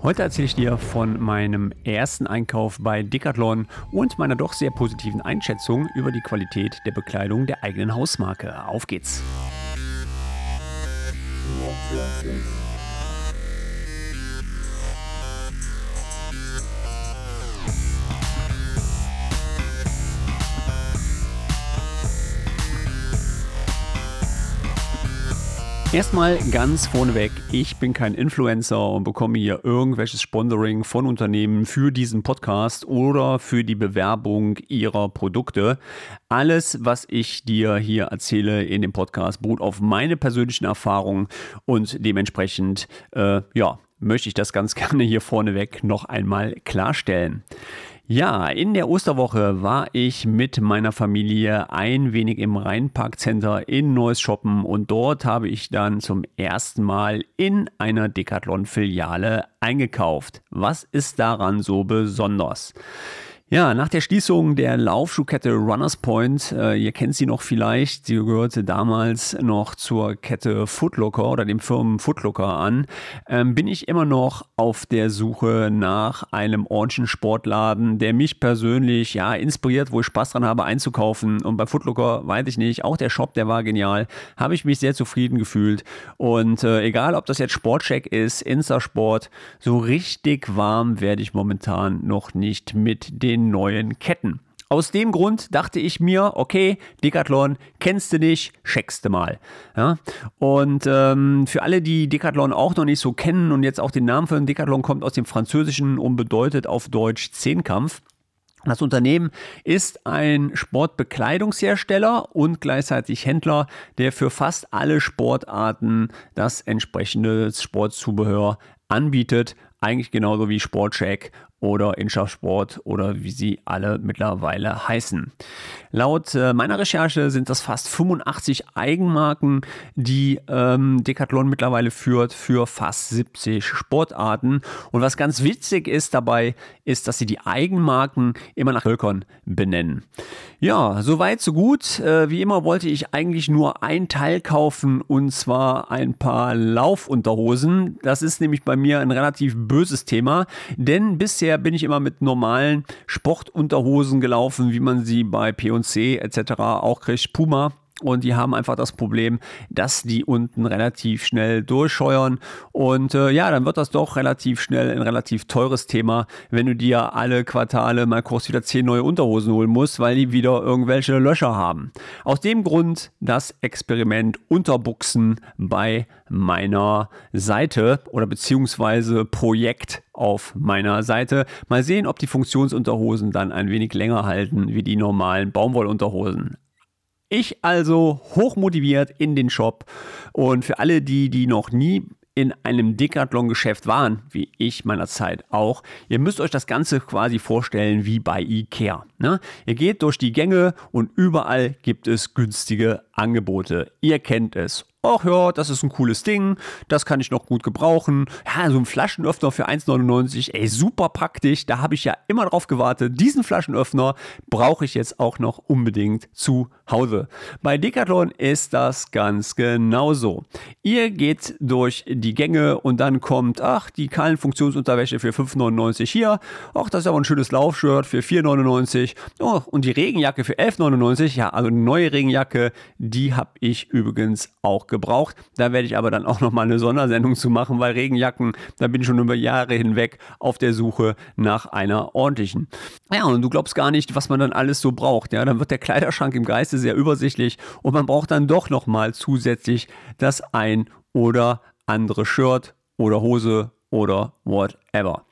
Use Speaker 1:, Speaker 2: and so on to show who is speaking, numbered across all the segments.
Speaker 1: Heute erzähle ich dir von meinem ersten Einkauf bei Decathlon und meiner doch sehr positiven Einschätzung über die Qualität der Bekleidung der eigenen Hausmarke. Auf geht's! Erstmal ganz vorneweg, ich bin kein Influencer und bekomme hier irgendwelches Sponsoring von Unternehmen für diesen Podcast oder für die Bewerbung ihrer Produkte. Alles, was ich dir hier erzähle in dem Podcast, beruht auf meine persönlichen Erfahrungen und dementsprechend, äh, ja, möchte ich das ganz gerne hier vorneweg noch einmal klarstellen. Ja, in der Osterwoche war ich mit meiner Familie ein wenig im Rheinparkcenter in Neuss shoppen und dort habe ich dann zum ersten Mal in einer Decathlon-Filiale eingekauft. Was ist daran so besonders? Ja, nach der Schließung der Laufschuhkette Runners Point, äh, ihr kennt sie noch vielleicht, sie gehörte damals noch zur Kette Footlocker oder dem Firmen Footlocker an, ähm, bin ich immer noch auf der Suche nach einem ordentlichen Sportladen, der mich persönlich ja inspiriert, wo ich Spaß dran habe einzukaufen. Und bei Footlocker weiß ich nicht, auch der Shop, der war genial, habe ich mich sehr zufrieden gefühlt. Und äh, egal, ob das jetzt Sportcheck ist, Instasport, so richtig warm werde ich momentan noch nicht mit den den neuen Ketten. Aus dem Grund dachte ich mir, okay, Decathlon kennst du nicht, checkst du mal. Ja? Und ähm, für alle, die Decathlon auch noch nicht so kennen und jetzt auch den Namen von Decathlon kommt aus dem Französischen und bedeutet auf Deutsch Zehnkampf. Das Unternehmen ist ein Sportbekleidungshersteller und gleichzeitig Händler, der für fast alle Sportarten das entsprechende Sportzubehör anbietet. Eigentlich genauso wie Sportcheck oder Inschafsport oder wie sie alle mittlerweile heißen. Laut äh, meiner Recherche sind das fast 85 Eigenmarken, die ähm, Decathlon mittlerweile führt für fast 70 Sportarten. Und was ganz witzig ist dabei, ist, dass sie die Eigenmarken immer nach Völkern benennen. Ja, soweit, so gut. Äh, wie immer wollte ich eigentlich nur ein Teil kaufen und zwar ein paar Laufunterhosen. Das ist nämlich bei mir ein relativ böses Thema, denn bisher bin ich immer mit normalen Sportunterhosen gelaufen, wie man sie bei P&C etc. auch kriegt. Puma und die haben einfach das Problem, dass die unten relativ schnell durchscheuern. Und äh, ja, dann wird das doch relativ schnell ein relativ teures Thema, wenn du dir alle Quartale mal kurz wieder zehn neue Unterhosen holen musst, weil die wieder irgendwelche Löcher haben. Aus dem Grund das Experiment Unterbuchsen bei meiner Seite oder beziehungsweise Projekt auf meiner Seite. Mal sehen, ob die Funktionsunterhosen dann ein wenig länger halten wie die normalen Baumwollunterhosen. Ich also hochmotiviert in den Shop und für alle die, die noch nie in einem Decathlon-Geschäft waren, wie ich meiner Zeit auch, ihr müsst euch das Ganze quasi vorstellen wie bei Ikea. Ne? Ihr geht durch die Gänge und überall gibt es günstige Angebote. Ihr kennt es ach ja, das ist ein cooles Ding, das kann ich noch gut gebrauchen. Ja, so ein Flaschenöffner für 1,99, ey, super praktisch, da habe ich ja immer drauf gewartet. Diesen Flaschenöffner brauche ich jetzt auch noch unbedingt zu Hause. Bei Decathlon ist das ganz genauso. Ihr geht durch die Gänge und dann kommt, ach, die kahlen Funktionsunterwäsche für 5,99 hier. Ach, das ist aber ein schönes Laufshirt für 4,99. Oh, und die Regenjacke für 11,99. Ja, also eine neue Regenjacke, die habe ich übrigens auch gebraucht. Da werde ich aber dann auch nochmal eine Sondersendung zu machen, weil Regenjacken, da bin ich schon über Jahre hinweg auf der Suche nach einer ordentlichen. Ja, und du glaubst gar nicht, was man dann alles so braucht. Ja, dann wird der Kleiderschrank im Geiste sehr übersichtlich und man braucht dann doch nochmal zusätzlich das ein oder andere Shirt oder Hose oder whatever.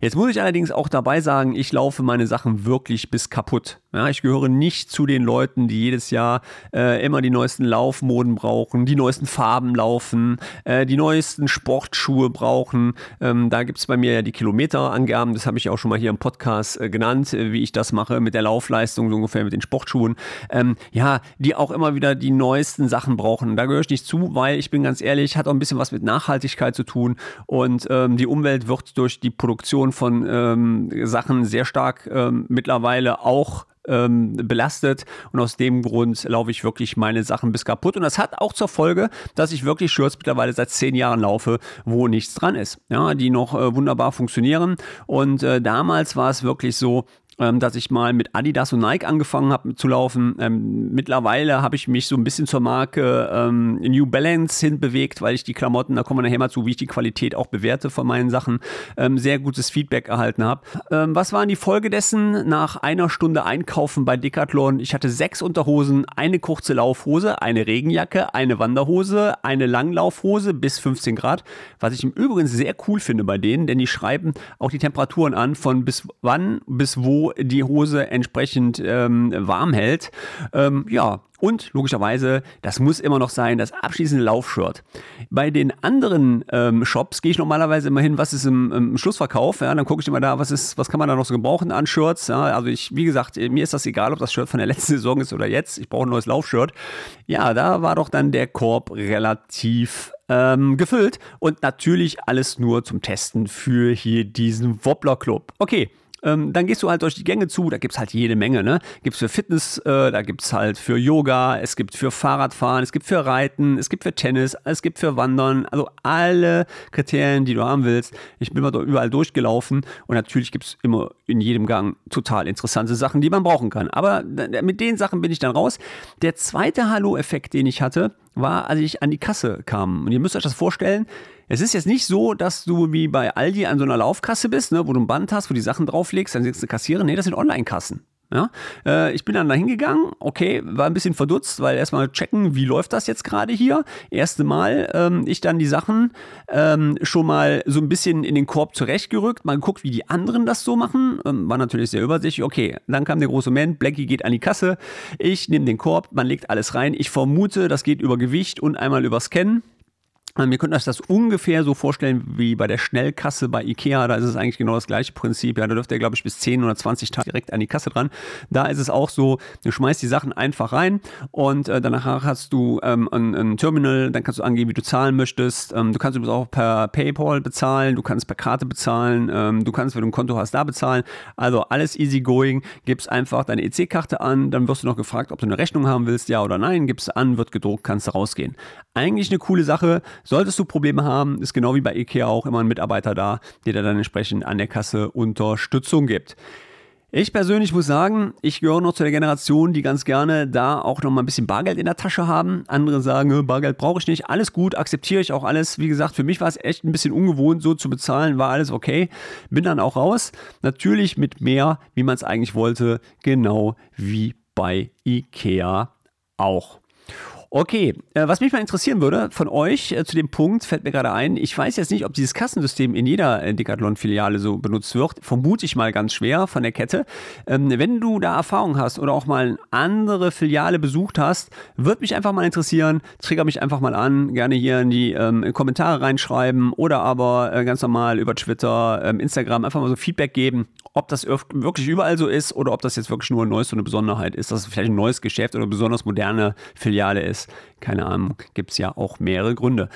Speaker 1: Jetzt muss ich allerdings auch dabei sagen, ich laufe meine Sachen wirklich bis kaputt. Ja, ich gehöre nicht zu den Leuten, die jedes Jahr äh, immer die neuesten Laufmoden brauchen, die neuesten Farben laufen, äh, die neuesten Sportschuhe brauchen. Ähm, da gibt es bei mir ja die Kilometerangaben, das habe ich auch schon mal hier im Podcast äh, genannt, äh, wie ich das mache mit der Laufleistung, so ungefähr mit den Sportschuhen. Ähm, ja, die auch immer wieder die neuesten Sachen brauchen. Da gehöre ich nicht zu, weil ich bin ganz ehrlich, hat auch ein bisschen was mit Nachhaltigkeit zu tun und ähm, die Umwelt wird durch die Produktion von ähm, Sachen sehr stark ähm, mittlerweile auch ähm, belastet und aus dem Grund laufe ich wirklich meine Sachen bis kaputt. Und das hat auch zur Folge, dass ich wirklich Shirts mittlerweile seit zehn Jahren laufe, wo nichts dran ist, ja, die noch äh, wunderbar funktionieren. Und äh, damals war es wirklich so, ähm, dass ich mal mit Adidas und Nike angefangen habe zu laufen. Ähm, mittlerweile habe ich mich so ein bisschen zur Marke ähm, New Balance hinbewegt, weil ich die Klamotten, da kommen wir nachher mal zu, wie ich die Qualität auch bewerte von meinen Sachen, ähm, sehr gutes Feedback erhalten habe. Ähm, was waren die Folge dessen? Nach einer Stunde Einkaufen bei Decathlon, ich hatte sechs Unterhosen, eine kurze Laufhose, eine Regenjacke, eine Wanderhose, eine Langlaufhose bis 15 Grad, was ich im Übrigen sehr cool finde bei denen, denn die schreiben auch die Temperaturen an, von bis wann bis wo die Hose entsprechend ähm, warm hält. Ähm, ja, und logischerweise, das muss immer noch sein, das abschließende Laufshirt. Bei den anderen ähm, Shops gehe ich normalerweise immer hin, was ist im, im Schlussverkauf. Ja, dann gucke ich immer da, was ist, was kann man da noch so gebrauchen an Shirts. Ja, also ich, wie gesagt, mir ist das egal, ob das Shirt von der letzten Saison ist oder jetzt. Ich brauche ein neues Laufshirt. Ja, da war doch dann der Korb relativ ähm, gefüllt und natürlich alles nur zum Testen für hier diesen Wobbler Club. Okay, ähm, dann gehst du halt durch die Gänge zu, da gibt es halt jede Menge, ne? Gibt es für Fitness, äh, da gibt es halt für Yoga, es gibt für Fahrradfahren, es gibt für Reiten, es gibt für Tennis, es gibt für Wandern, also alle Kriterien, die du haben willst. Ich bin mal überall durchgelaufen und natürlich gibt es immer in jedem Gang total interessante Sachen, die man brauchen kann. Aber mit den Sachen bin ich dann raus. Der zweite Hallo-Effekt, den ich hatte, war, als ich an die Kasse kam. Und ihr müsst euch das vorstellen, es ist jetzt nicht so, dass du wie bei Aldi an so einer Laufkasse bist, ne, wo du ein Band hast, wo die Sachen drauflegst, dann sitzt eine Kassiererin. Nee, das sind Online-Kassen. Ja, äh, ich bin dann da hingegangen, okay, war ein bisschen verdutzt, weil erstmal checken, wie läuft das jetzt gerade hier. Erste Mal, ähm, ich dann die Sachen ähm, schon mal so ein bisschen in den Korb zurechtgerückt, mal geguckt, wie die anderen das so machen. Ähm, war natürlich sehr übersichtlich. Okay, dann kam der große Moment, Blackie geht an die Kasse, ich nehme den Korb, man legt alles rein. Ich vermute, das geht über Gewicht und einmal über Scannen. Wir können euch das ungefähr so vorstellen wie bei der Schnellkasse bei Ikea. Da ist es eigentlich genau das gleiche Prinzip. Ja, da dürft ihr, glaube ich, bis 10 oder 20 Tage direkt an die Kasse dran. Da ist es auch so, du schmeißt die Sachen einfach rein und äh, danach hast du ähm, ein, ein, Terminal, dann kannst du angeben, wie du zahlen möchtest. Ähm, du kannst übrigens auch per PayPal bezahlen, du kannst per Karte bezahlen, ähm, du kannst, wenn du ein Konto hast, da bezahlen. Also alles easy going. Gibst einfach deine EC-Karte an, dann wirst du noch gefragt, ob du eine Rechnung haben willst, ja oder nein. Gibst an, wird gedruckt, kannst rausgehen. Eigentlich eine coole Sache Solltest du Probleme haben, ist genau wie bei IKEA auch immer ein Mitarbeiter da, der dir dann entsprechend an der Kasse Unterstützung gibt. Ich persönlich muss sagen, ich gehöre noch zu der Generation, die ganz gerne da auch noch mal ein bisschen Bargeld in der Tasche haben. Andere sagen, Bargeld brauche ich nicht. Alles gut, akzeptiere ich auch alles. Wie gesagt, für mich war es echt ein bisschen ungewohnt, so zu bezahlen, war alles okay. Bin dann auch raus. Natürlich mit mehr, wie man es eigentlich wollte, genau wie bei IKEA auch. Okay, äh, was mich mal interessieren würde von euch äh, zu dem Punkt, fällt mir gerade ein, ich weiß jetzt nicht, ob dieses Kassensystem in jeder äh, Decathlon-Filiale so benutzt wird, vermute ich mal ganz schwer von der Kette. Ähm, wenn du da Erfahrung hast oder auch mal eine andere Filiale besucht hast, würde mich einfach mal interessieren, trigger mich einfach mal an, gerne hier in die ähm, Kommentare reinschreiben oder aber ganz normal über Twitter, ähm, Instagram einfach mal so Feedback geben, ob das wirklich überall so ist oder ob das jetzt wirklich nur ein neues so eine Besonderheit ist, dass es vielleicht ein neues Geschäft oder eine besonders moderne Filiale ist ist. Keine Ahnung, gibt es ja auch mehrere Gründe.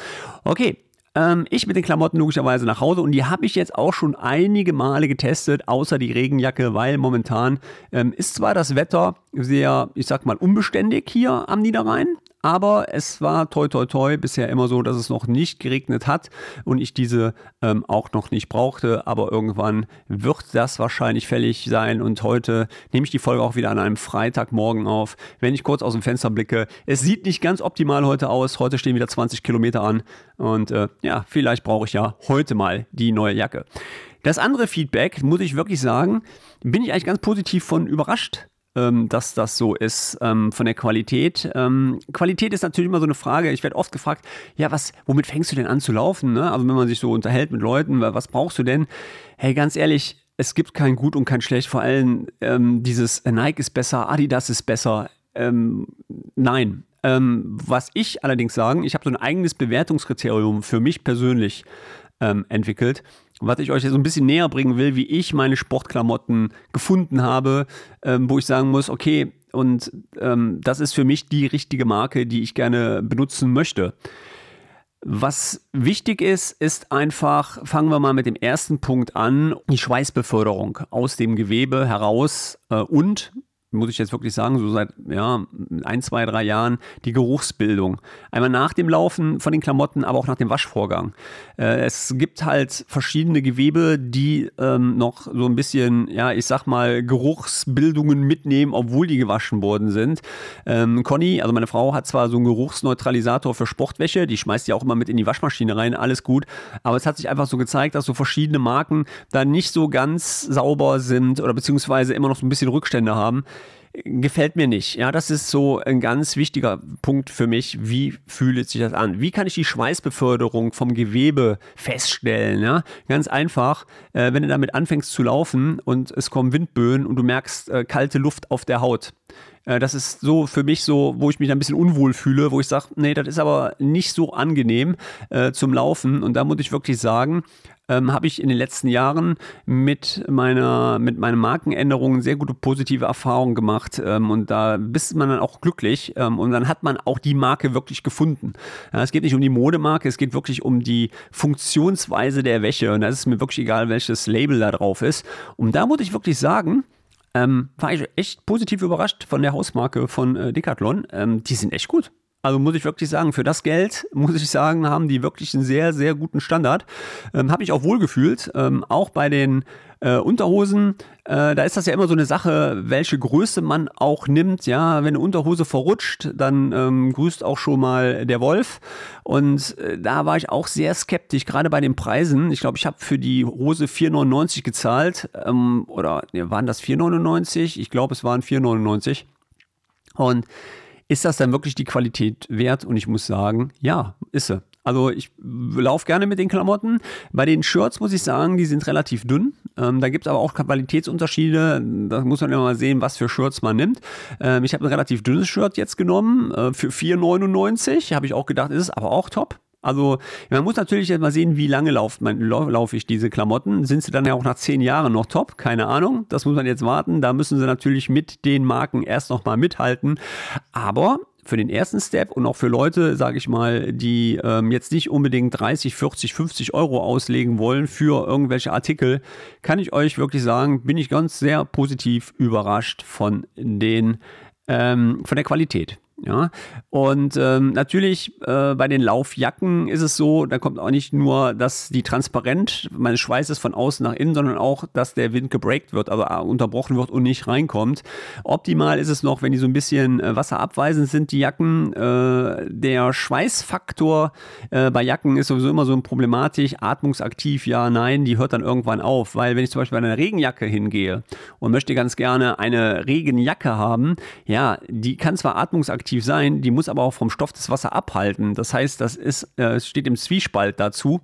Speaker 1: Okay, ähm, ich mit den Klamotten logischerweise nach Hause und die habe ich jetzt auch schon einige Male getestet, außer die Regenjacke, weil momentan ähm, ist zwar das Wetter sehr, ich sag mal, unbeständig hier am Niederrhein, aber es war toi toi toi bisher immer so, dass es noch nicht geregnet hat und ich diese ähm, auch noch nicht brauchte. Aber irgendwann wird das wahrscheinlich fällig sein. Und heute nehme ich die Folge auch wieder an einem Freitagmorgen auf. Wenn ich kurz aus dem Fenster blicke, es sieht nicht ganz optimal heute aus. Heute stehen wieder 20 Kilometer an. Und äh, ja, vielleicht brauche ich ja heute mal die neue Jacke. Das andere Feedback, muss ich wirklich sagen, bin ich eigentlich ganz positiv von überrascht ähm, dass das so ist ähm, von der Qualität. Ähm, Qualität ist natürlich immer so eine Frage. Ich werde oft gefragt, ja, was, womit fängst du denn an zu laufen? Ne? Also wenn man sich so unterhält mit Leuten, was brauchst du denn? Hey, ganz ehrlich, es gibt kein Gut und kein Schlecht. Vor allem ähm, dieses Nike ist besser, Adidas ist besser. Ähm, nein. Ähm, was ich allerdings sagen, ich habe so ein eigenes Bewertungskriterium für mich persönlich entwickelt was ich euch so ein bisschen näher bringen will, wie ich meine Sportklamotten gefunden habe, ähm, wo ich sagen muss, okay, und ähm, das ist für mich die richtige Marke, die ich gerne benutzen möchte. Was wichtig ist, ist einfach, fangen wir mal mit dem ersten Punkt an, die Schweißbeförderung aus dem Gewebe heraus äh, und muss ich jetzt wirklich sagen, so seit ja, ein, zwei, drei Jahren, die Geruchsbildung. Einmal nach dem Laufen von den Klamotten, aber auch nach dem Waschvorgang. Äh, es gibt halt verschiedene Gewebe, die ähm, noch so ein bisschen, ja, ich sag mal, Geruchsbildungen mitnehmen, obwohl die gewaschen worden sind. Ähm, Conny, also meine Frau, hat zwar so einen Geruchsneutralisator für Sportwäsche, die schmeißt die auch immer mit in die Waschmaschine rein, alles gut, aber es hat sich einfach so gezeigt, dass so verschiedene Marken da nicht so ganz sauber sind oder beziehungsweise immer noch so ein bisschen Rückstände haben gefällt mir nicht. Ja, das ist so ein ganz wichtiger Punkt für mich. Wie fühlt sich das an? Wie kann ich die Schweißbeförderung vom Gewebe feststellen? Ja, ganz einfach, äh, wenn du damit anfängst zu laufen und es kommen Windböen und du merkst äh, kalte Luft auf der Haut. Äh, das ist so für mich so, wo ich mich ein bisschen unwohl fühle, wo ich sage, nee, das ist aber nicht so angenehm äh, zum Laufen. Und da muss ich wirklich sagen, ähm, habe ich in den letzten Jahren mit meiner mit meinen Markenänderungen sehr gute positive Erfahrungen gemacht ähm, und da bist man dann auch glücklich ähm, und dann hat man auch die Marke wirklich gefunden. Ja, es geht nicht um die Modemarke, es geht wirklich um die Funktionsweise der Wäsche und da ist es mir wirklich egal, welches Label da drauf ist. Und da muss ich wirklich sagen, ähm, war ich echt positiv überrascht von der Hausmarke von äh, Decathlon. Ähm, die sind echt gut. Also muss ich wirklich sagen, für das Geld, muss ich sagen, haben die wirklich einen sehr, sehr guten Standard. Ähm, Habe ich auch wohlgefühlt. Ähm, auch bei den äh, Unterhosen, äh, da ist das ja immer so eine Sache, welche Größe man auch nimmt. Ja, wenn eine Unterhose verrutscht, dann ähm, grüßt auch schon mal der Wolf. Und äh, da war ich auch sehr skeptisch, gerade bei den Preisen. Ich glaube, ich habe für die Hose 4,99 gezahlt. Ähm, oder nee, waren das 4,99? Ich glaube, es waren 4,99. Und ist das dann wirklich die Qualität wert? Und ich muss sagen, ja, ist sie. Also ich laufe gerne mit den Klamotten. Bei den Shirts muss ich sagen, die sind relativ dünn. Ähm, da gibt es aber auch Qualitätsunterschiede. Da muss man immer mal sehen, was für Shirts man nimmt. Ähm, ich habe ein relativ dünnes Shirt jetzt genommen äh, für 4,99. Habe ich auch gedacht, ist es aber auch top. Also man muss natürlich jetzt mal sehen, wie lange laufe lauf ich diese Klamotten. Sind sie dann ja auch nach zehn Jahren noch top? Keine Ahnung. Das muss man jetzt warten. Da müssen sie natürlich mit den Marken erst nochmal mithalten. Aber für den ersten Step und auch für Leute, sage ich mal, die ähm, jetzt nicht unbedingt 30, 40, 50 Euro auslegen wollen für irgendwelche Artikel, kann ich euch wirklich sagen, bin ich ganz sehr positiv überrascht von den ähm, von der Qualität. Ja, und ähm, natürlich äh, bei den Laufjacken ist es so, da kommt auch nicht nur, dass die transparent, meine Schweiß ist von außen nach innen, sondern auch, dass der Wind gebreakt wird, also äh, unterbrochen wird und nicht reinkommt. Optimal ist es noch, wenn die so ein bisschen äh, wasserabweisend sind, die Jacken. Äh, der Schweißfaktor äh, bei Jacken ist sowieso immer so ein problematisch. Atmungsaktiv, ja, nein, die hört dann irgendwann auf, weil wenn ich zum Beispiel bei einer Regenjacke hingehe und möchte ganz gerne eine Regenjacke haben, ja, die kann zwar atmungsaktiv aktiv sein, die muss aber auch vom Stoff das Wasser abhalten. Das heißt, das ist, äh, steht im Zwiespalt dazu.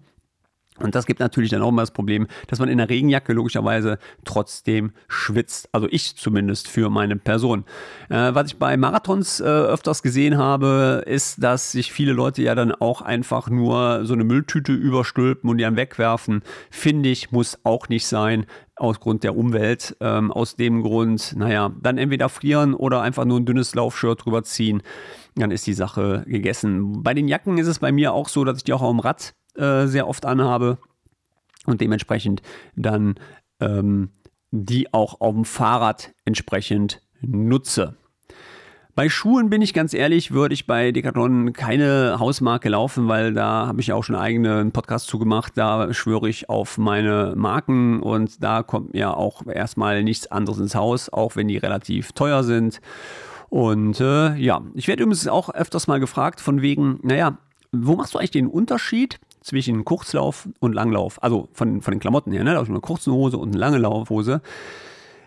Speaker 1: Und das gibt natürlich dann auch immer das Problem, dass man in der Regenjacke logischerweise trotzdem schwitzt. Also ich zumindest für meine Person. Äh, was ich bei Marathons äh, öfters gesehen habe, ist, dass sich viele Leute ja dann auch einfach nur so eine Mülltüte überstülpen und die dann wegwerfen. Finde ich, muss auch nicht sein aus Grund der Umwelt. Ähm, aus dem Grund, naja, dann entweder frieren oder einfach nur ein dünnes Laufshirt drüber ziehen. Dann ist die Sache gegessen. Bei den Jacken ist es bei mir auch so, dass ich die auch am Rad äh, sehr oft anhabe und dementsprechend dann ähm, die auch auf dem Fahrrad entsprechend nutze. Bei Schuhen bin ich ganz ehrlich, würde ich bei Decathlon keine Hausmarke laufen, weil da habe ich auch schon eigenen Podcast zugemacht. Da schwöre ich auf meine Marken und da kommt mir auch erstmal nichts anderes ins Haus, auch wenn die relativ teuer sind. Und äh, ja, ich werde übrigens auch öfters mal gefragt von wegen, naja, wo machst du eigentlich den Unterschied zwischen Kurzlauf und Langlauf? Also von, von den Klamotten her, ne? Da ich eine kurze Hose und eine lange Laufhose.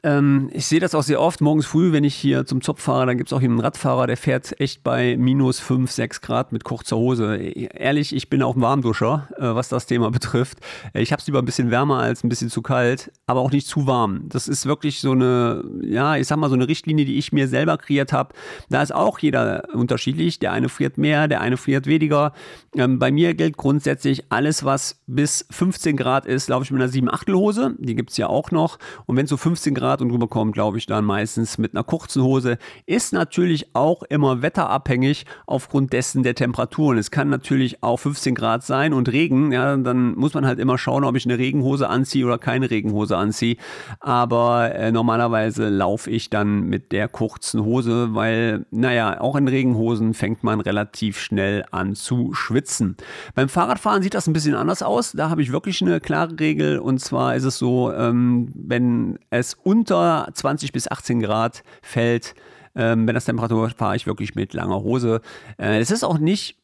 Speaker 1: Ähm, ich sehe das auch sehr oft morgens früh, wenn ich hier zum Zopf fahre, dann gibt es auch einen Radfahrer, der fährt echt bei minus 5, 6 Grad mit kurzer Hose. Ehrlich, ich bin auch ein Warmduscher, äh, was das Thema betrifft. Ich habe es lieber ein bisschen wärmer als ein bisschen zu kalt, aber auch nicht zu warm. Das ist wirklich so eine, ja, ich sag mal, so eine Richtlinie, die ich mir selber kreiert habe. Da ist auch jeder unterschiedlich. Der eine friert mehr, der eine friert weniger. Ähm, bei mir gilt grundsätzlich, alles, was bis 15 Grad ist, laufe ich mit einer 7 Achtel Hose. Die gibt es ja auch noch. Und wenn es so 15 Grad Grad und drüber kommt, glaube ich, dann meistens mit einer kurzen Hose. Ist natürlich auch immer wetterabhängig aufgrund dessen der Temperaturen. Es kann natürlich auch 15 Grad sein und Regen. Ja, dann muss man halt immer schauen, ob ich eine Regenhose anziehe oder keine Regenhose anziehe. Aber äh, normalerweise laufe ich dann mit der kurzen Hose, weil, naja, auch in Regenhosen fängt man relativ schnell an zu schwitzen. Beim Fahrradfahren sieht das ein bisschen anders aus. Da habe ich wirklich eine klare Regel und zwar ist es so, ähm, wenn es unter 20 bis 18 Grad fällt, ähm, wenn das Temperatur fahre ich wirklich mit langer Hose. Äh, es ist auch nicht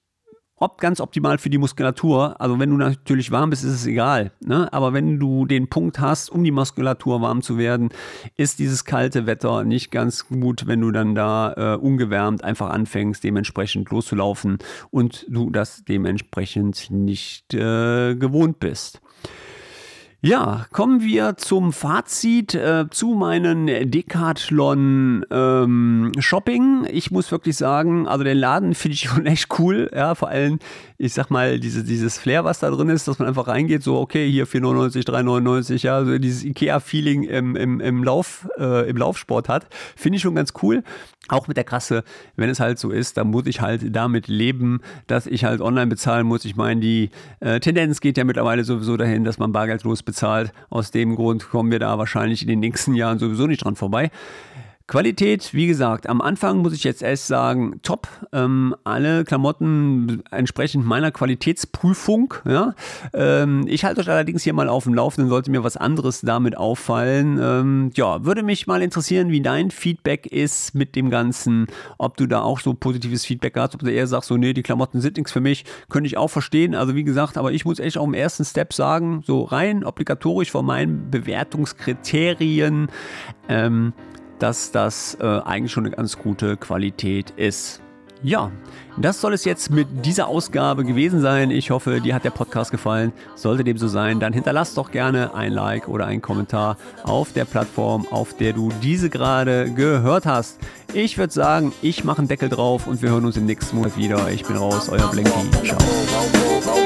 Speaker 1: ob ganz optimal für die Muskulatur. Also wenn du natürlich warm bist, ist es egal. Ne? Aber wenn du den Punkt hast, um die Muskulatur warm zu werden, ist dieses kalte Wetter nicht ganz gut, wenn du dann da äh, ungewärmt einfach anfängst, dementsprechend loszulaufen und du das dementsprechend nicht äh, gewohnt bist. Ja, kommen wir zum Fazit äh, zu meinen Decathlon ähm, Shopping. Ich muss wirklich sagen, also den Laden finde ich schon echt cool. Ja, vor allem, ich sag mal, diese, dieses Flair, was da drin ist, dass man einfach reingeht, so, okay, hier 4,99, 3,99, ja, so dieses IKEA-Feeling im, im, im, Lauf, äh, im Laufsport hat, finde ich schon ganz cool. Auch mit der Kasse, wenn es halt so ist, dann muss ich halt damit leben, dass ich halt online bezahlen muss. Ich meine, die äh, Tendenz geht ja mittlerweile sowieso dahin, dass man bargeldlos bezahlt. Aus dem Grund kommen wir da wahrscheinlich in den nächsten Jahren sowieso nicht dran vorbei. Qualität, wie gesagt, am Anfang muss ich jetzt erst sagen, top. Ähm, alle Klamotten entsprechend meiner Qualitätsprüfung. Ja? Ähm, ich halte euch allerdings hier mal auf dem Laufenden, sollte mir was anderes damit auffallen. Ähm, ja, würde mich mal interessieren, wie dein Feedback ist mit dem Ganzen. Ob du da auch so positives Feedback hast, ob du eher sagst, so, nee, die Klamotten sind nichts für mich. Könnte ich auch verstehen. Also, wie gesagt, aber ich muss echt auch im ersten Step sagen, so rein obligatorisch von meinen Bewertungskriterien. Ähm, dass das äh, eigentlich schon eine ganz gute Qualität ist. Ja, das soll es jetzt mit dieser Ausgabe gewesen sein. Ich hoffe, dir hat der Podcast gefallen. Sollte dem so sein, dann hinterlass doch gerne ein Like oder einen Kommentar auf der Plattform, auf der du diese gerade gehört hast. Ich würde sagen, ich mache einen Deckel drauf und wir hören uns im nächsten Monat wieder. Ich bin raus, euer Blinky. Ciao.